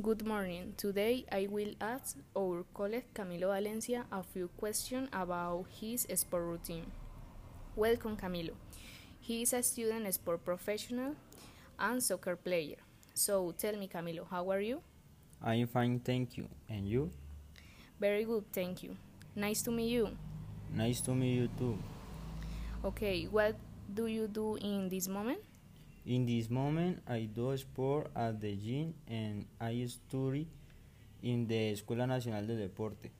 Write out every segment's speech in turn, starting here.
Good morning. Today I will ask our colleague Camilo Valencia a few questions about his sport routine. Welcome, Camilo. He is a student sport professional and soccer player. So tell me, Camilo, how are you? I'm fine, thank you. And you? Very good, thank you. Nice to meet you. Nice to meet you too. Okay, what do you do in this moment? In this moment, I do sport at the gym and I study in the Escuela Nacional de Deporte.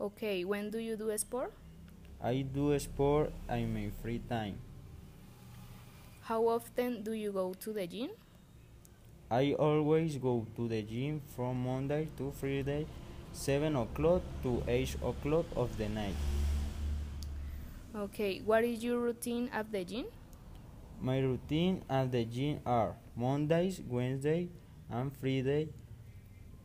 Okay, when do you do sport? I do sport in my free time. How often do you go to the gym? I always go to the gym from Monday to Friday, 7 o'clock to 8 o'clock of the night. Okay, what is your routine at the gym? My routine at the gym are Mondays, Wednesday, and Friday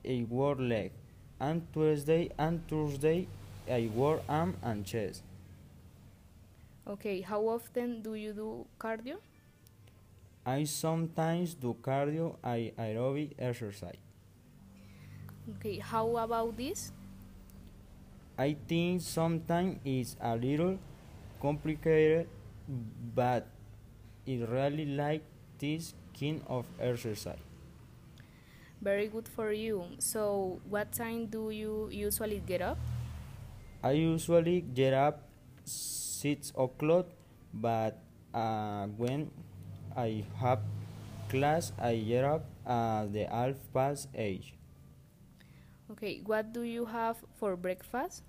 I work leg, and Tuesday and Thursday I work arm and chest. Okay, how often do you do cardio? I sometimes do cardio and aerobic exercise. Okay, how about this? I think sometimes it's a little complicated, but I really like this kind of exercise. Very good for you. So, what time do you usually get up? I usually get up 6 o'clock, but uh, when I have class, I get up at the half past 8. Okay, what do you have for breakfast?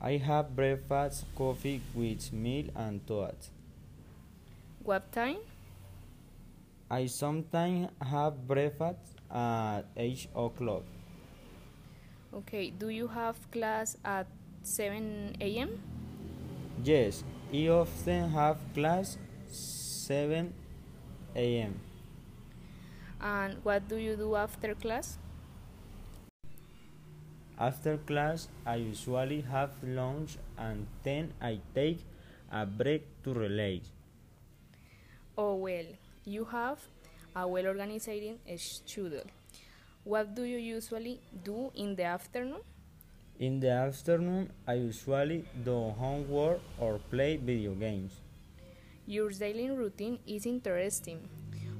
I have breakfast, coffee with milk and toast. What time? I sometimes have breakfast at 8 o'clock. Okay, do you have class at 7 a.m.? Yes, I often have class 7 a.m. And what do you do after class? After class, I usually have lunch and then I take a break to relax. Oh, well, you have a well organized schedule. What do you usually do in the afternoon? In the afternoon, I usually do homework or play video games. Your daily routine is interesting.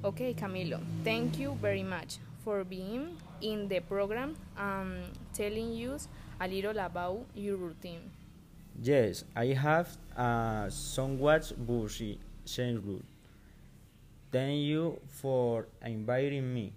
Okay, Camilo, thank you very much for being in the program and telling us a little about your routine. Yes, I have a somewhat busy schedule. Thank you for inviting me.